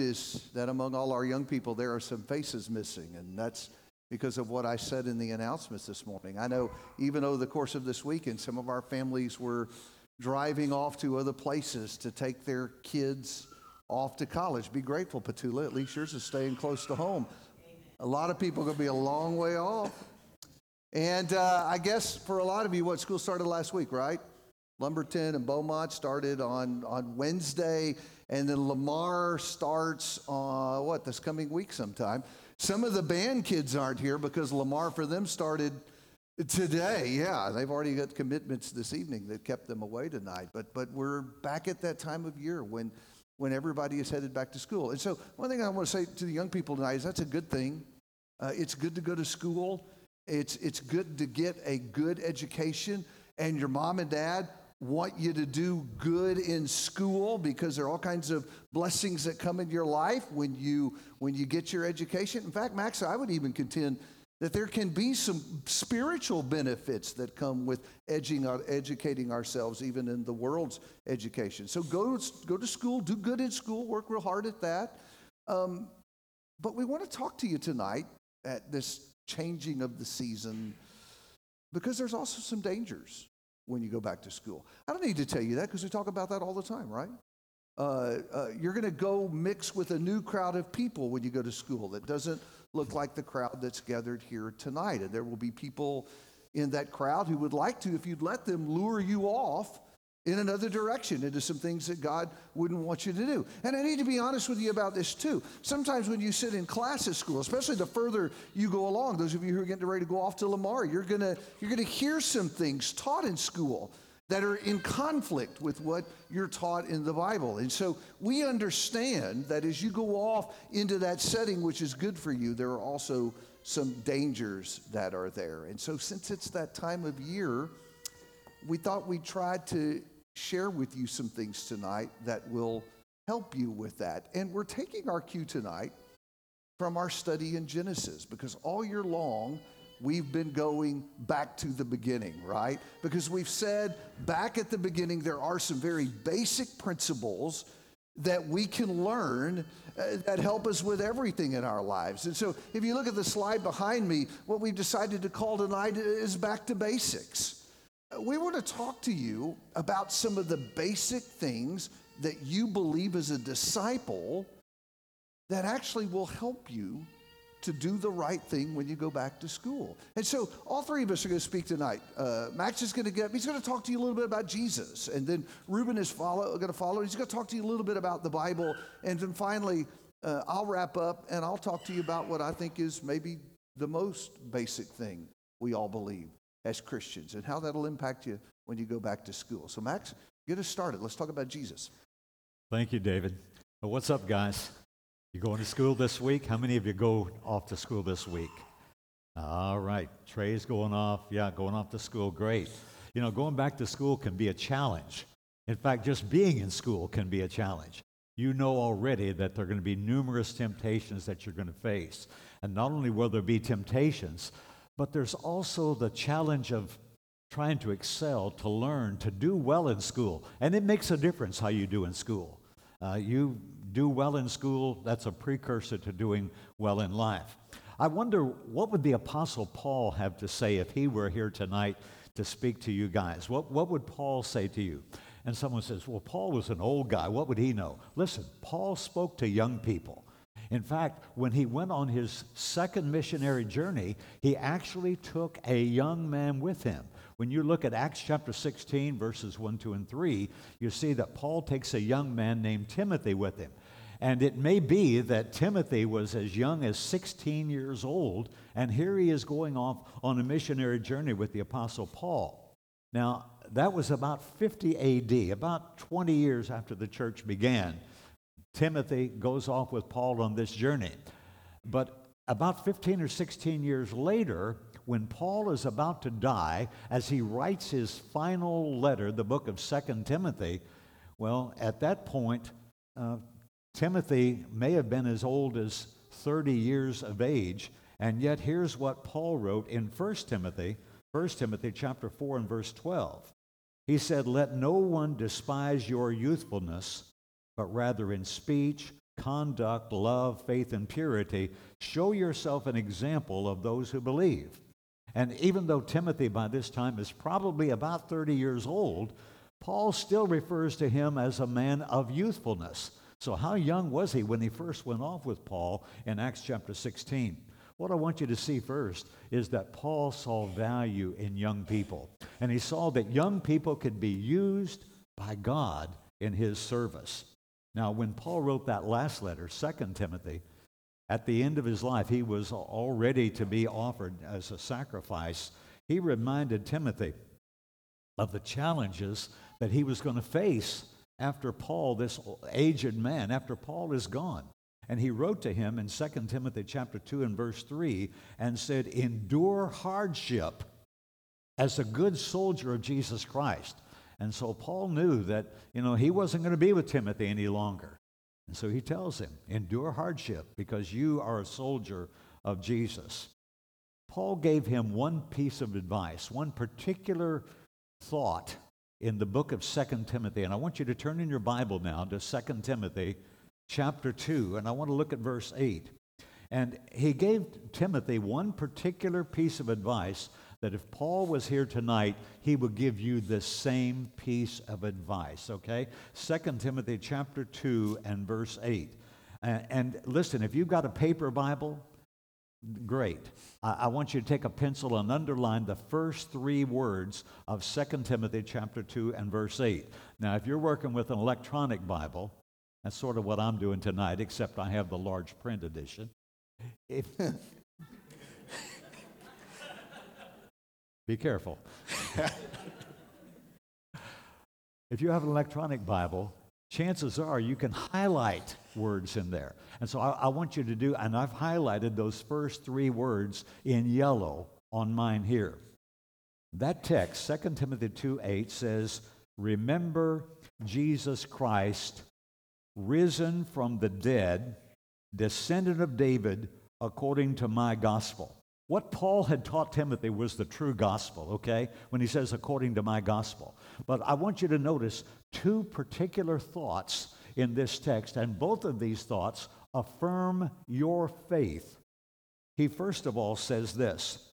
notice that among all our young people, there are some faces missing, and that's because of what I said in the announcements this morning. I know even over the course of this weekend, some of our families were driving off to other places to take their kids off to college. Be grateful, Petula. At least yours is staying close to home. A lot of people are going to be a long way off. And uh, I guess for a lot of you, what school started last week, right? Lumberton and Beaumont started on, on Wednesday, and then Lamar starts uh, what this coming week sometime. Some of the band kids aren't here because Lamar for them started today. Yeah, they've already got commitments this evening that kept them away tonight. But but we're back at that time of year when when everybody is headed back to school. And so one thing I want to say to the young people tonight is that's a good thing. Uh, it's good to go to school. It's, it's good to get a good education, and your mom and dad want you to do good in school because there are all kinds of blessings that come in your life when you when you get your education. In fact, Max, I would even contend that there can be some spiritual benefits that come with edging, educating ourselves, even in the world's education. So go, go to school, do good in school, work real hard at that. Um, but we want to talk to you tonight at this changing of the season because there's also some dangers when you go back to school. I don't need to tell you that because we talk about that all the time, right? Uh, uh, you're going to go mix with a new crowd of people when you go to school that doesn't look like the crowd that's gathered here tonight. And there will be people in that crowd who would like to, if you'd let them, lure you off in another direction into some things that God wouldn't want you to do. And I need to be honest with you about this too. Sometimes when you sit in class at school, especially the further you go along, those of you who are getting ready to go off to Lamar, you're gonna you're gonna hear some things taught in school that are in conflict with what you're taught in the Bible. And so we understand that as you go off into that setting which is good for you, there are also some dangers that are there. And so since it's that time of year, we thought we'd try to share with you some things tonight that will help you with that. And we're taking our cue tonight from our study in Genesis because all year long, we've been going back to the beginning, right? Because we've said back at the beginning, there are some very basic principles that we can learn uh, that help us with everything in our lives. And so, if you look at the slide behind me, what we've decided to call tonight is back to basics we want to talk to you about some of the basic things that you believe as a disciple that actually will help you to do the right thing when you go back to school. And so, all three of us are going to speak tonight. Uh, Max is going to get, up. he's going to talk to you a little bit about Jesus. And then Ruben is follow, going to follow. He's going to talk to you a little bit about the Bible. And then finally, uh, I'll wrap up and I'll talk to you about what I think is maybe the most basic thing we all believe as Christians and how that'll impact you when you go back to school. So, Max, get us started. Let's talk about Jesus. Thank you, David. Well, what's up, guys? You going to school this week? How many of you go off to school this week? All right. Trey's going off. Yeah, going off to school. Great. You know, going back to school can be a challenge. In fact, just being in school can be a challenge. You know already that there are going to be numerous temptations that you're going to face. And not only will there be temptations, but there's also the challenge of trying to excel, to learn, to do well in school. And it makes a difference how you do in school. Uh, you do well in school, that's a precursor to doing well in life. I wonder what would the Apostle Paul have to say if he were here tonight to speak to you guys? What, what would Paul say to you? And someone says, Well, Paul was an old guy. What would he know? Listen, Paul spoke to young people. In fact, when he went on his second missionary journey, he actually took a young man with him. When you look at Acts chapter 16, verses 1, 2, and 3, you see that Paul takes a young man named Timothy with him. And it may be that Timothy was as young as 16 years old, and here he is going off on a missionary journey with the Apostle Paul. Now, that was about 50 AD, about 20 years after the church began. Timothy goes off with Paul on this journey. But about 15 or 16 years later, when Paul is about to die, as he writes his final letter, the book of Second Timothy, well, at that point, uh, Timothy may have been as old as 30 years of age, and yet here's what Paul wrote in 1 Timothy, 1 Timothy chapter 4 and verse 12. He said, "Let no one despise your youthfulness, but rather in speech, conduct, love, faith, and purity, show yourself an example of those who believe. And even though Timothy by this time is probably about 30 years old, Paul still refers to him as a man of youthfulness. So, how young was he when he first went off with Paul in Acts chapter 16? What I want you to see first is that Paul saw value in young people. And he saw that young people could be used by God in his service. Now, when Paul wrote that last letter, 2 Timothy, at the end of his life, he was all ready to be offered as a sacrifice. He reminded Timothy of the challenges that he was going to face after Paul, this aged man, after Paul is gone. And he wrote to him in 2 Timothy chapter 2 and verse 3 and said, Endure hardship as a good soldier of Jesus Christ. And so Paul knew that, you know, he wasn't going to be with Timothy any longer. And so he tells him, endure hardship because you are a soldier of Jesus. Paul gave him one piece of advice, one particular thought in the book of Second Timothy. And I want you to turn in your Bible now to Second Timothy chapter 2, and I want to look at verse 8. And he gave Timothy one particular piece of advice that if Paul was here tonight, he would give you the same piece of advice, okay? 2 Timothy chapter 2 and verse 8. And, and listen, if you've got a paper Bible, great. I, I, want you to take a pencil and underline the first three words of 2 Timothy chapter 2 and verse 8. Now, if you're working with an electronic Bible, that's sort of what I'm doing tonight, except I have the large print edition. If, Be careful. if you have an electronic Bible, chances are you can highlight words in there. And so I, I, want you to do, and I've highlighted those first three words in yellow on mine here. That text, 2 Timothy 2 8, says, Remember Jesus Christ, risen from the dead, descendant of David, according to my gospel. What Paul had taught Timothy was the true gospel, okay? When he says, according to my gospel. But I want you to notice two particular thoughts in this text, and both of these thoughts affirm your faith. He first of all says this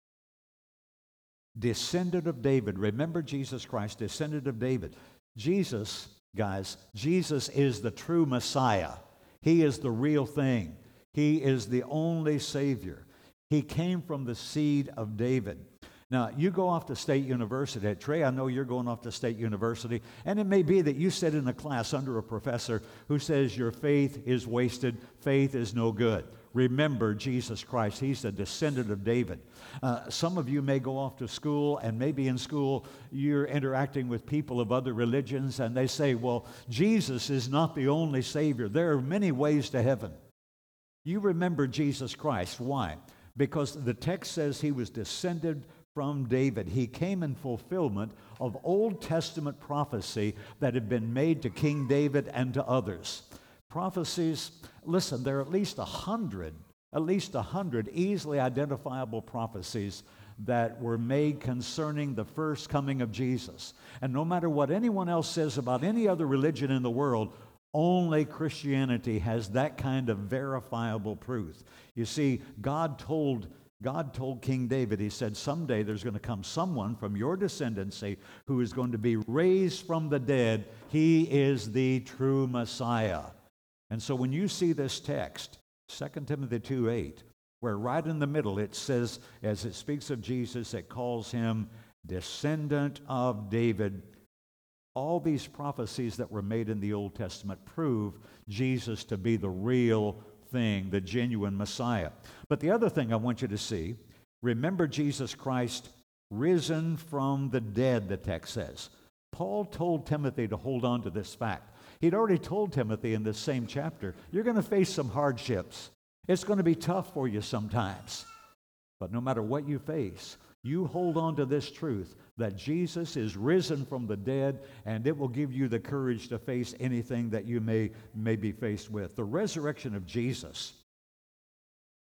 descendant of David. Remember Jesus Christ, descendant of David. Jesus, guys, Jesus is the true Messiah. He is the real thing. He is the only Savior. He came from the seed of David. Now, you go off to State University. Trey, I know you're going off to State University, and it may be that you sit in a class under a professor who says your faith is wasted, faith is no good. Remember Jesus Christ. He's a descendant of David. Uh, some of you may go off to school, and maybe in school you're interacting with people of other religions, and they say, Well, Jesus is not the only Savior. There are many ways to heaven. You remember Jesus Christ. Why? Because the text says he was descended from David. He came in fulfillment of Old Testament prophecy that had been made to King David and to others. Prophecies, listen, there are at least a hundred, at least a hundred easily identifiable prophecies that were made concerning the first coming of Jesus. And no matter what anyone else says about any other religion in the world, only Christianity has that kind of verifiable proof. You see, God told God told King David, he said, Someday there's going to come someone from your descendancy who is going to be raised from the dead. He is the true Messiah. And so when you see this text, 2 Timothy 2 8, where right in the middle it says, as it speaks of Jesus, it calls him descendant of David, all these prophecies that were made in the Old Testament prove Jesus to be the real thing, the genuine Messiah. But the other thing I want you to see remember Jesus Christ risen from the dead, the text says. Paul told Timothy to hold on to this fact. He'd already told Timothy in this same chapter, you're going to face some hardships. It's going to be tough for you sometimes. But no matter what you face, you hold on to this truth that Jesus is risen from the dead, and it will give you the courage to face anything that you may, may be faced with. The resurrection of Jesus,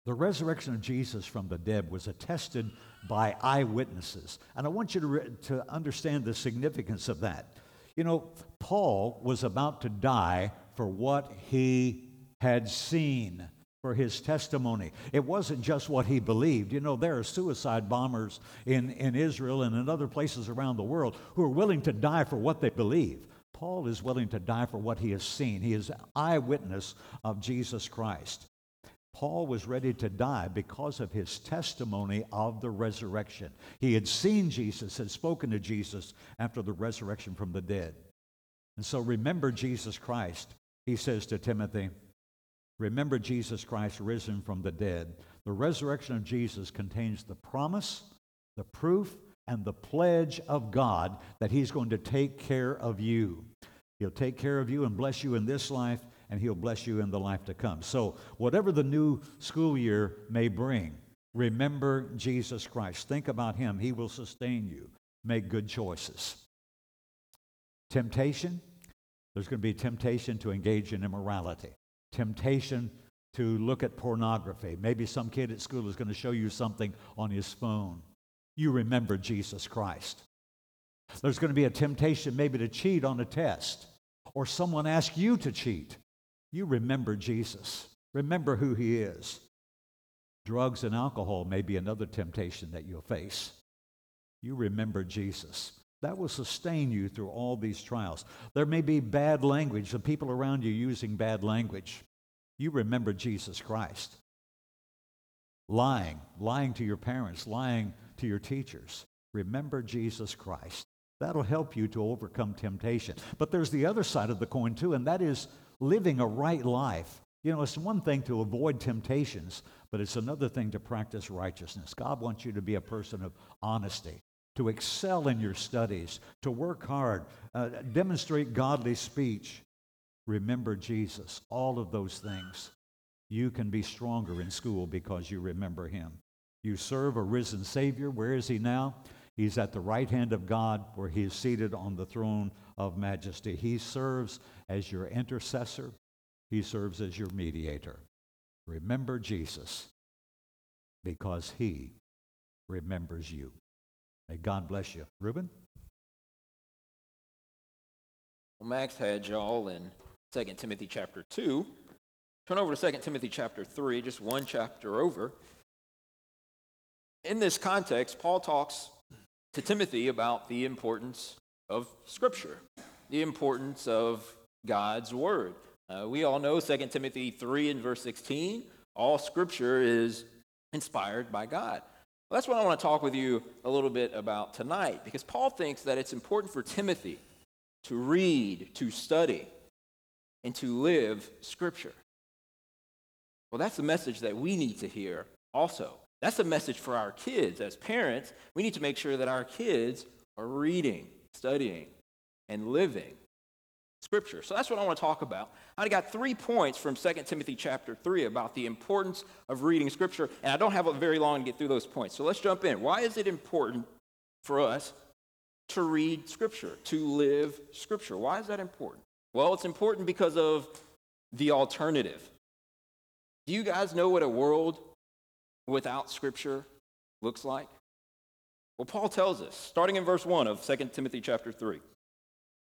the resurrection of Jesus from the dead was attested by eyewitnesses. And I want you to, re- to understand the significance of that. You know, Paul was about to die for what he had seen for his testimony. It wasn't just what he believed. You know, there are suicide bombers in, in Israel and in other places around the world who are willing to die for what they believe. Paul is willing to die for what he has seen. He is eyewitness of Jesus Christ. Paul was ready to die because of his testimony of the resurrection. He had seen Jesus, had spoken to Jesus after the resurrection from the dead. And so remember Jesus Christ, he says to Timothy. Remember Jesus Christ risen from the dead. The resurrection of Jesus contains the promise, the proof, and the pledge of God that He's going to take care of you. He'll take care of you and bless you in this life, and He'll bless you in the life to come. So, whatever the new school year may bring, remember Jesus Christ. Think about Him. He will sustain you. Make good choices. Temptation, there's going to be temptation to engage in immorality temptation to look at pornography. Maybe some kid at school is going to show you something on his phone. You remember Jesus Christ. There's going to be a temptation maybe to cheat on a test or someone ask you to cheat. You remember Jesus. Remember who he is. Drugs and alcohol may be another temptation that you'll face. You remember Jesus. That will sustain you through all these trials. There may be bad language, the people around you using bad language. You remember Jesus Christ. Lying, lying to your parents, lying to your teachers. Remember Jesus Christ. That'll help you to overcome temptation. But there's the other side of the coin, too, and that is living a right life. You know, it's one thing to avoid temptations, but it's another thing to practice righteousness. God wants you to be a person of honesty, to excel in your studies, to work hard, uh, demonstrate godly speech. Remember Jesus, all of those things. You can be stronger in school because you remember him. You serve a risen Savior. Where is he now? He's at the right hand of God where he is seated on the throne of majesty. He serves as your intercessor, he serves as your mediator. Remember Jesus because he remembers you. God bless you. Reuben? Well, Max had y'all in 2 Timothy chapter 2. Turn over to 2 Timothy chapter 3, just one chapter over. In this context, Paul talks to Timothy about the importance of Scripture, the importance of God's Word. Uh, we all know 2 Timothy 3 and verse 16 all Scripture is inspired by God. Well, that's what I want to talk with you a little bit about tonight, because Paul thinks that it's important for Timothy to read, to study, and to live Scripture. Well, that's the message that we need to hear also. That's a message for our kids. As parents, we need to make sure that our kids are reading, studying, and living Scripture. So that's what I want to talk about. I got three points from 2 Timothy chapter 3 about the importance of reading Scripture, and I don't have a very long to get through those points. So let's jump in. Why is it important for us to read Scripture, to live Scripture? Why is that important? Well, it's important because of the alternative. Do you guys know what a world without Scripture looks like? Well, Paul tells us, starting in verse 1 of 2 Timothy chapter 3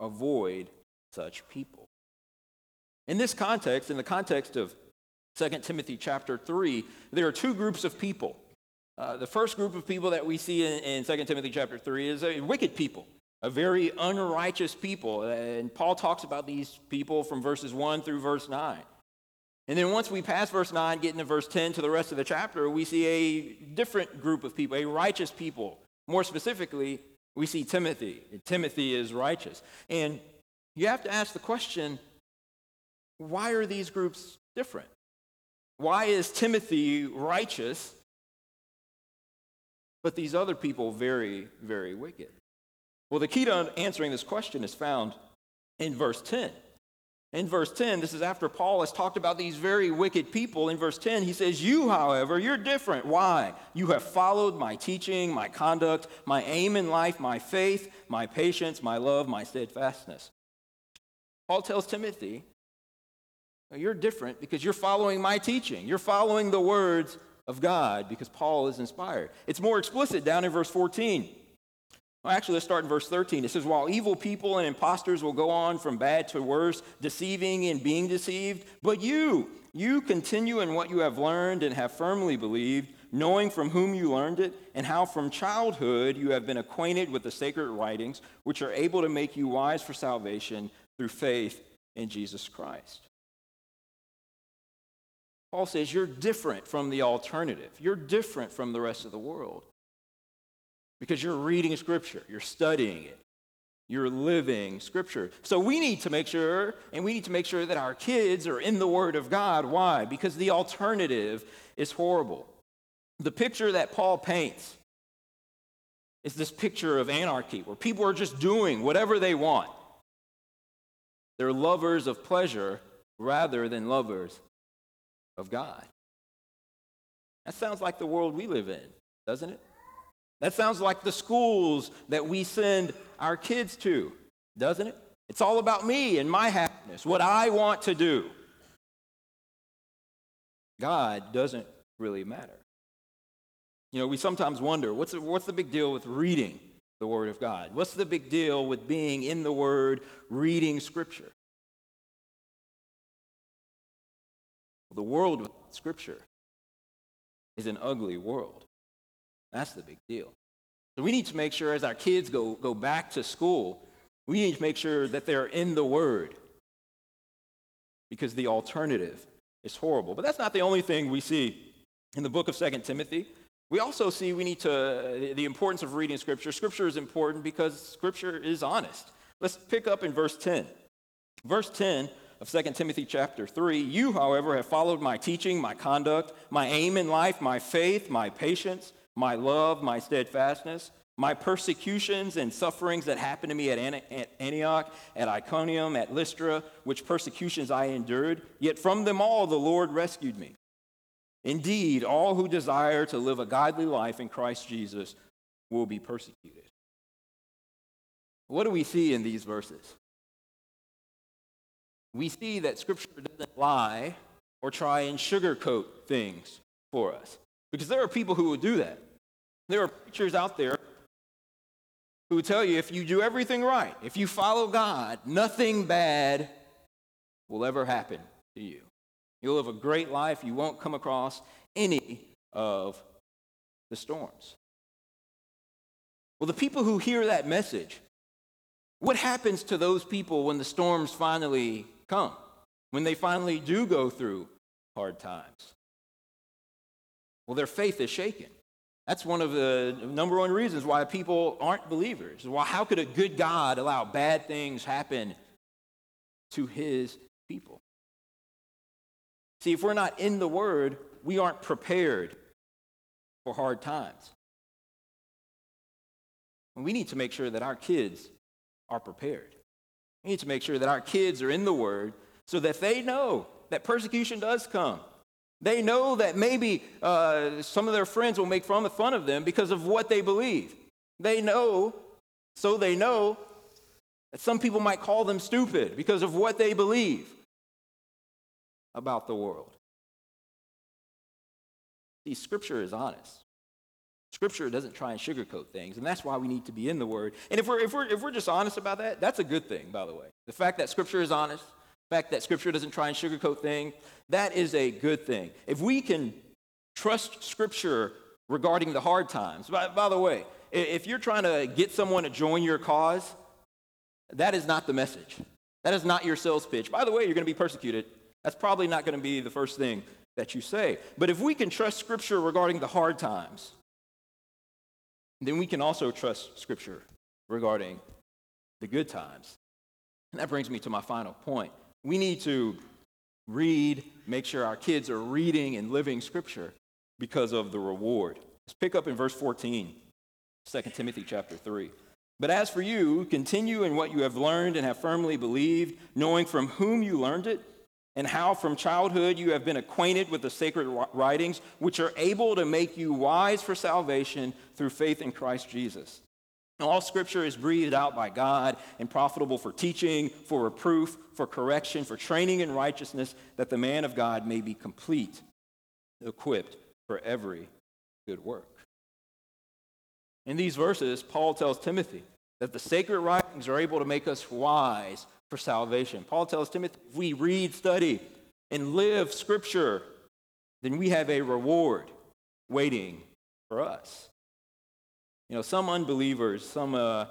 avoid such people. In this context, in the context of 2 Timothy chapter 3, there are two groups of people. Uh, the first group of people that we see in, in 2 Timothy chapter 3 is a wicked people, a very unrighteous people. And Paul talks about these people from verses 1 through verse 9. And then once we pass verse 9, get into verse 10 to the rest of the chapter, we see a different group of people, a righteous people. More specifically, we see Timothy. Timothy is righteous. And you have to ask the question why are these groups different? Why is Timothy righteous, but these other people very, very wicked? Well, the key to answering this question is found in verse 10. In verse 10, this is after Paul has talked about these very wicked people. In verse 10, he says, You, however, you're different. Why? You have followed my teaching, my conduct, my aim in life, my faith, my patience, my love, my steadfastness. Paul tells Timothy, You're different because you're following my teaching. You're following the words of God because Paul is inspired. It's more explicit down in verse 14. Well, actually, let's start in verse 13. It says, While evil people and impostors will go on from bad to worse, deceiving and being deceived, but you, you continue in what you have learned and have firmly believed, knowing from whom you learned it, and how from childhood you have been acquainted with the sacred writings, which are able to make you wise for salvation through faith in Jesus Christ. Paul says, You're different from the alternative, you're different from the rest of the world because you're reading Scripture, you're studying it, you're living Scripture. So we need to make sure, and we need to make sure that our kids are in the Word of God. Why? Because the alternative is horrible. The picture that Paul paints is this picture of anarchy where people are just doing whatever they want. They're lovers of pleasure rather than lovers of God. That sounds like the world we live in, doesn't it? That sounds like the schools that we send our kids to, doesn't it? It's all about me and my happiness, what I want to do. God doesn't really matter. You know, we sometimes wonder what's the, what's the big deal with reading the Word of God? What's the big deal with being in the Word, reading Scripture? The world without Scripture is an ugly world. That's the big deal. So we need to make sure as our kids go, go back to school, we need to make sure that they're in the Word because the alternative is horrible. But that's not the only thing we see in the book of Second Timothy. We also see we need to, uh, the importance of reading Scripture. Scripture is important because Scripture is honest. Let's pick up in verse 10. Verse 10 of 2 Timothy chapter 3 You, however, have followed my teaching, my conduct, my aim in life, my faith, my patience my love, my steadfastness, my persecutions and sufferings that happened to me at Antioch, at Iconium, at Lystra, which persecutions I endured, yet from them all the Lord rescued me. Indeed, all who desire to live a godly life in Christ Jesus will be persecuted. What do we see in these verses? We see that Scripture doesn't lie or try and sugarcoat things for us. Because there are people who will do that. There are preachers out there who tell you if you do everything right, if you follow God, nothing bad will ever happen to you. You'll live a great life. You won't come across any of the storms. Well, the people who hear that message, what happens to those people when the storms finally come? When they finally do go through hard times? Well, their faith is shaken. That's one of the number one reasons why people aren't believers. Well, how could a good God allow bad things happen to his people? See, if we're not in the Word, we aren't prepared for hard times. And we need to make sure that our kids are prepared. We need to make sure that our kids are in the Word so that they know that persecution does come. They know that maybe uh, some of their friends will make fun of them because of what they believe. They know, so they know, that some people might call them stupid because of what they believe about the world. See, Scripture is honest. Scripture doesn't try and sugarcoat things, and that's why we need to be in the Word. And if we're, if we're, if we're just honest about that, that's a good thing, by the way. The fact that Scripture is honest, fact that Scripture doesn't try and sugarcoat things, that is a good thing. If we can trust Scripture regarding the hard times, by, by the way, if you're trying to get someone to join your cause, that is not the message. That is not your sales pitch. By the way, you're going to be persecuted. That's probably not going to be the first thing that you say. But if we can trust Scripture regarding the hard times, then we can also trust Scripture regarding the good times. And that brings me to my final point. We need to read, make sure our kids are reading and living Scripture because of the reward. Let's pick up in verse 14, 2 Timothy chapter 3. But as for you, continue in what you have learned and have firmly believed, knowing from whom you learned it, and how from childhood you have been acquainted with the sacred writings, which are able to make you wise for salvation through faith in Christ Jesus. All scripture is breathed out by God and profitable for teaching, for reproof, for correction, for training in righteousness, that the man of God may be complete, equipped for every good work. In these verses, Paul tells Timothy that the sacred writings are able to make us wise for salvation. Paul tells Timothy if we read, study, and live scripture, then we have a reward waiting for us. You know, some unbelievers, some uh,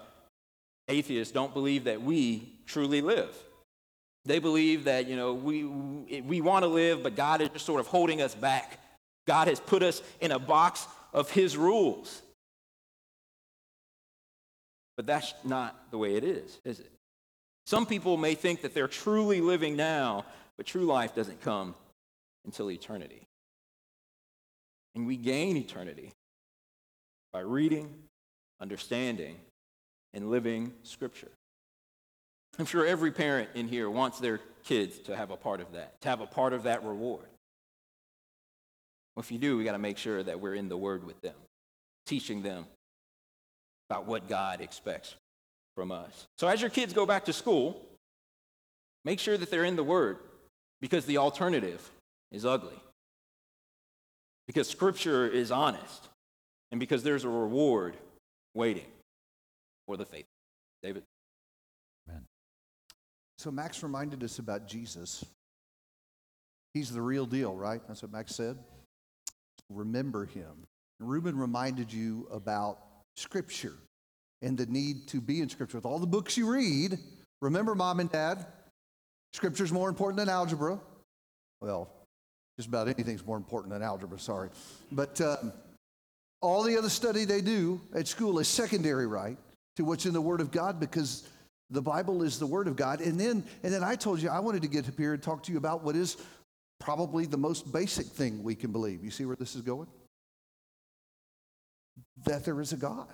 atheists don't believe that we truly live. They believe that, you know, we, we want to live, but God is just sort of holding us back. God has put us in a box of His rules. But that's not the way it is, is it? Some people may think that they're truly living now, but true life doesn't come until eternity. And we gain eternity by reading, understanding, and living Scripture. I'm sure every parent in here wants their kids to have a part of that, to have a part of that reward. Well, if you do, we got to make sure that we're in the Word with them, teaching them about what God expects from us. So as your kids go back to school, make sure that they're in the Word because the alternative is ugly. Because Scripture is honest and because there's a reward waiting for the faith. David. Amen. So Max reminded us about Jesus. He's the real deal, right? That's what Max said. Remember him. Ruben reminded you about Scripture and the need to be in Scripture. With all the books you read, remember, mom and dad, Scripture's more important than algebra. Well, just about anything's more important than algebra, sorry. But um, all the other study they do at school is secondary, right, to what's in the Word of God because the Bible is the Word of God. And then, and then I told you I wanted to get up here and talk to you about what is probably the most basic thing we can believe. You see where this is going? That there is a God.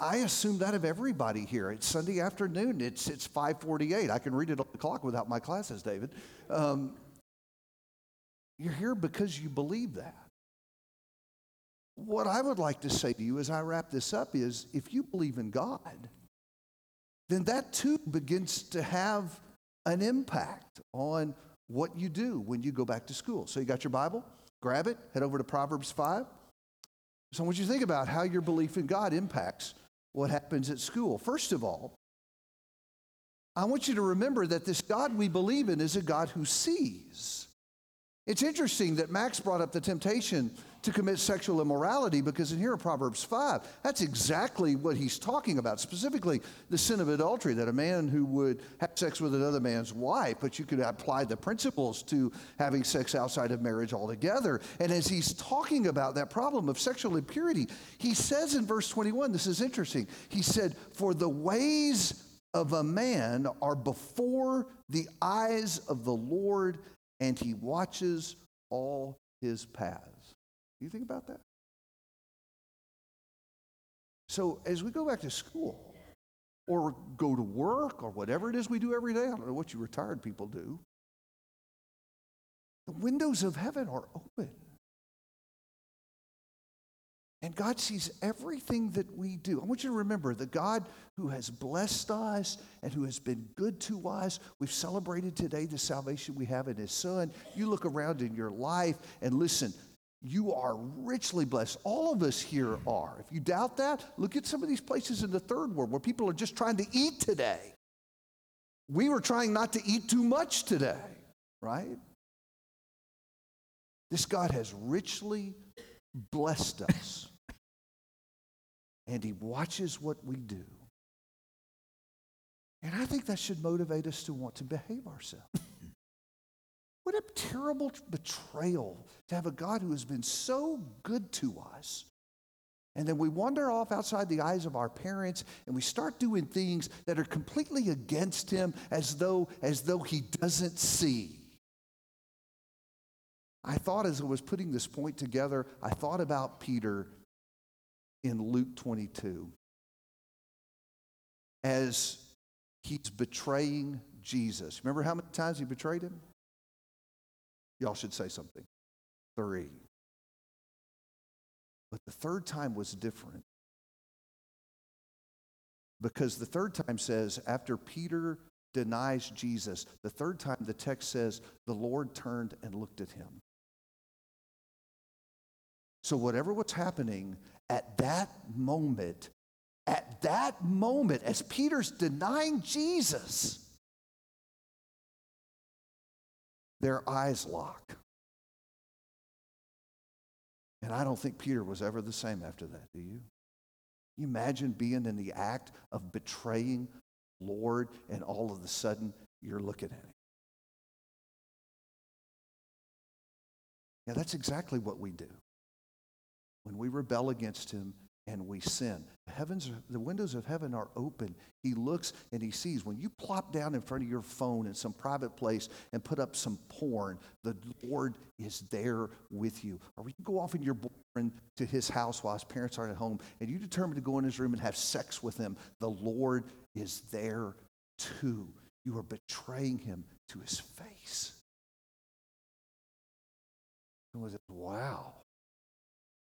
I assume that of everybody here. It's Sunday afternoon. It's it's 5:48. I can read it on the clock without my classes, David. Um, you're here because you believe that. What I would like to say to you as I wrap this up is if you believe in God, then that too begins to have an impact on what you do when you go back to school. So you got your Bible? Grab it, head over to Proverbs 5. So I want you to think about how your belief in God impacts what happens at school. First of all, I want you to remember that this God we believe in is a God who sees. It's interesting that Max brought up the temptation to commit sexual immorality because in here in Proverbs 5, that's exactly what he's talking about, specifically the sin of adultery, that a man who would have sex with another man's wife, but you could apply the principles to having sex outside of marriage altogether. And as he's talking about that problem of sexual impurity, he says in verse 21, this is interesting. He said, For the ways of a man are before the eyes of the Lord, and he watches all his paths. You think about that? So as we go back to school or go to work or whatever it is we do every day, I don't know what you retired people do, the windows of heaven are open. And God sees everything that we do. I want you to remember the God who has blessed us and who has been good to us. We've celebrated today the salvation we have in His Son. You look around in your life and listen, you are richly blessed. All of us here are. If you doubt that, look at some of these places in the third world where people are just trying to eat today. We were trying not to eat too much today, right? This God has richly blessed us, and He watches what we do. And I think that should motivate us to want to behave ourselves. What a terrible betrayal to have a God who has been so good to us. And then we wander off outside the eyes of our parents and we start doing things that are completely against him as though, as though he doesn't see. I thought as I was putting this point together, I thought about Peter in Luke 22. as he's betraying Jesus. Remember how many times he betrayed him? Y'all should say something. Three. But the third time was different. Because the third time says, after Peter denies Jesus, the third time the text says, the Lord turned and looked at him. So, whatever was happening at that moment, at that moment, as Peter's denying Jesus, their eyes lock. And I don't think Peter was ever the same after that, do you? You imagine being in the act of betraying Lord and all of a sudden you're looking at him. Yeah, that's exactly what we do. When we rebel against him and we sin. The heavens, the windows of heaven are open. He looks and he sees. When you plop down in front of your phone in some private place and put up some porn, the Lord is there with you. Or when you go off in your boyfriend to his house while his parents aren't at home and you determine to go in his room and have sex with him, the Lord is there too. You are betraying him to his face. And was it, wow,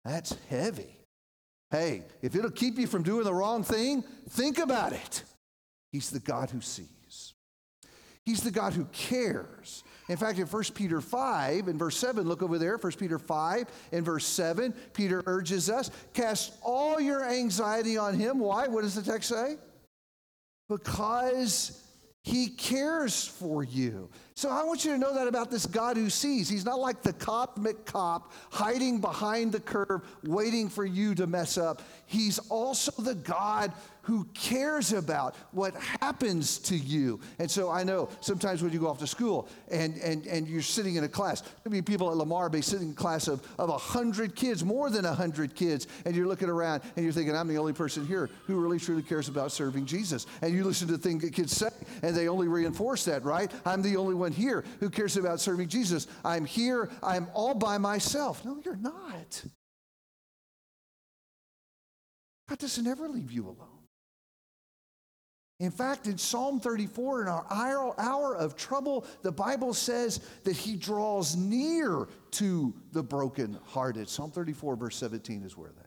that's heavy. Hey, if it'll keep you from doing the wrong thing, think about it. He's the God who sees. He's the God who cares. In fact, in 1 Peter 5 in verse 7, look over there, 1 Peter 5 in verse 7, Peter urges us, cast all your anxiety on him. Why? What does the text say? Because he cares for you. So I want you to know that about this God who sees. He's not like the cosmic cop hiding behind the curve, waiting for you to mess up. He's also the God who cares about what happens to you. And so I know sometimes when you go off to school and, and, and you're sitting in a class, maybe people at Lamar Bay sitting in a class of, of 100 kids, more than 100 kids, and you're looking around and you're thinking, I'm the only person here who really truly cares about serving Jesus. And you listen to the things that kids say, and they only reinforce that, right? I'm the only one here who cares about serving Jesus. I'm here, I'm all by myself. No, you're not. God doesn't ever leave you alone. In fact, in Psalm 34, in our hour of trouble, the Bible says that he draws near to the brokenhearted. Psalm 34, verse 17 is where that.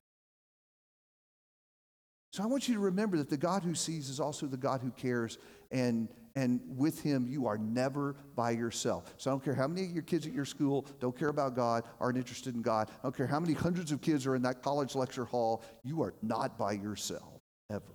So I want you to remember that the God who sees is also the God who cares, and, and with him you are never by yourself. So I don't care how many of your kids at your school don't care about God, aren't interested in God. I don't care how many hundreds of kids are in that college lecture hall, you are not by yourself, ever.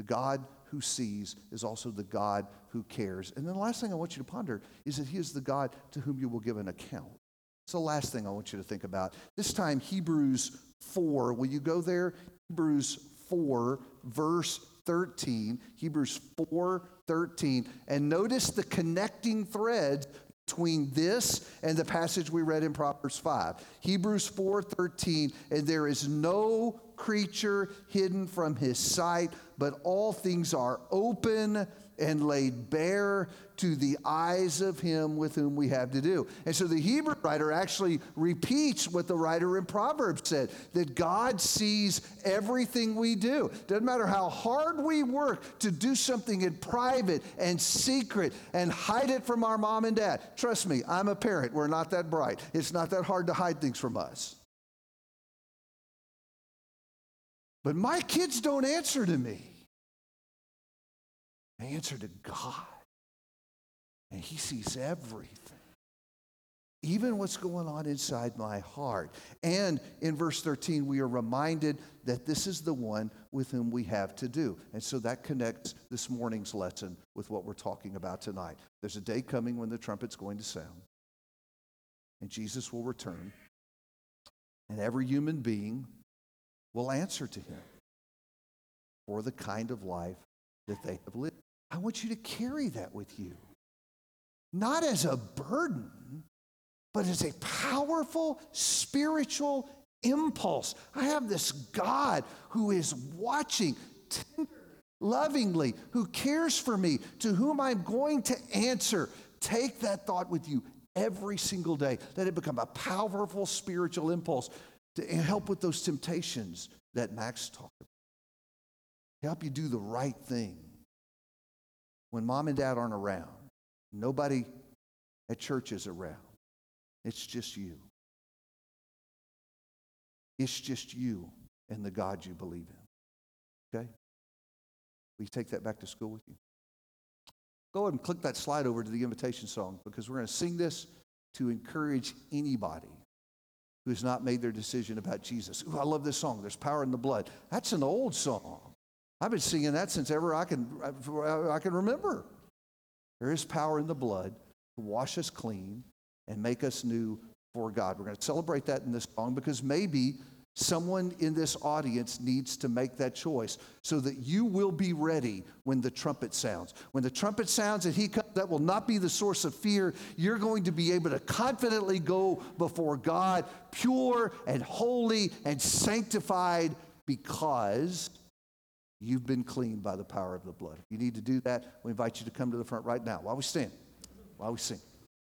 The God who sees is also the God who cares. And then the last thing I want you to ponder is that He is the God to whom you will give an account. It's the last thing I want you to think about. This time, Hebrews 4. Will you go there? Hebrews 4, verse 13. Hebrews 4, 13. And notice the connecting thread between this and the passage we read in Proverbs 5. Hebrews 4:13 and there is no creature hidden from his sight but all things are open and laid bare to the eyes of him with whom we have to do. And so the Hebrew writer actually repeats what the writer in Proverbs said that God sees everything we do. Doesn't matter how hard we work to do something in private and secret and hide it from our mom and dad. Trust me, I'm a parent. We're not that bright. It's not that hard to hide things from us. But my kids don't answer to me. They answer to God. And He sees everything, even what's going on inside my heart. And in verse 13, we are reminded that this is the one with whom we have to do. And so that connects this morning's lesson with what we're talking about tonight. There's a day coming when the trumpet's going to sound, and Jesus will return, and every human being will answer to him for the kind of life that they have lived. I want you to carry that with you. Not as a burden, but as a powerful spiritual impulse. I have this God who is watching tenderly, lovingly, who cares for me, to whom I'm going to answer. Take that thought with you every single day. Let it become a powerful spiritual impulse to help with those temptations that Max talked about. help you do the right thing when mom and dad aren't around. Nobody at church is around. It's just you. It's just you and the God you believe in. Okay? Will you take that back to school with you? Go ahead and click that slide over to the invitation song because we're going to sing this to encourage anybody who has not made their decision about Jesus. Ooh, I love this song. There's power in the blood. That's an old song. I've been singing that since ever I can, I can remember. There is power in the blood to wash us clean and make us new for God. We're going to celebrate that in this song because maybe someone in this audience needs to make that choice so that you will be ready when the trumpet sounds. When the trumpet sounds and he comes, that will not be the source of fear. You're going to be able to confidently go before God, pure and holy and sanctified because you've been cleaned by the power of the blood. If you need to do that, we invite you to come to the front right now while we stand, while we sing.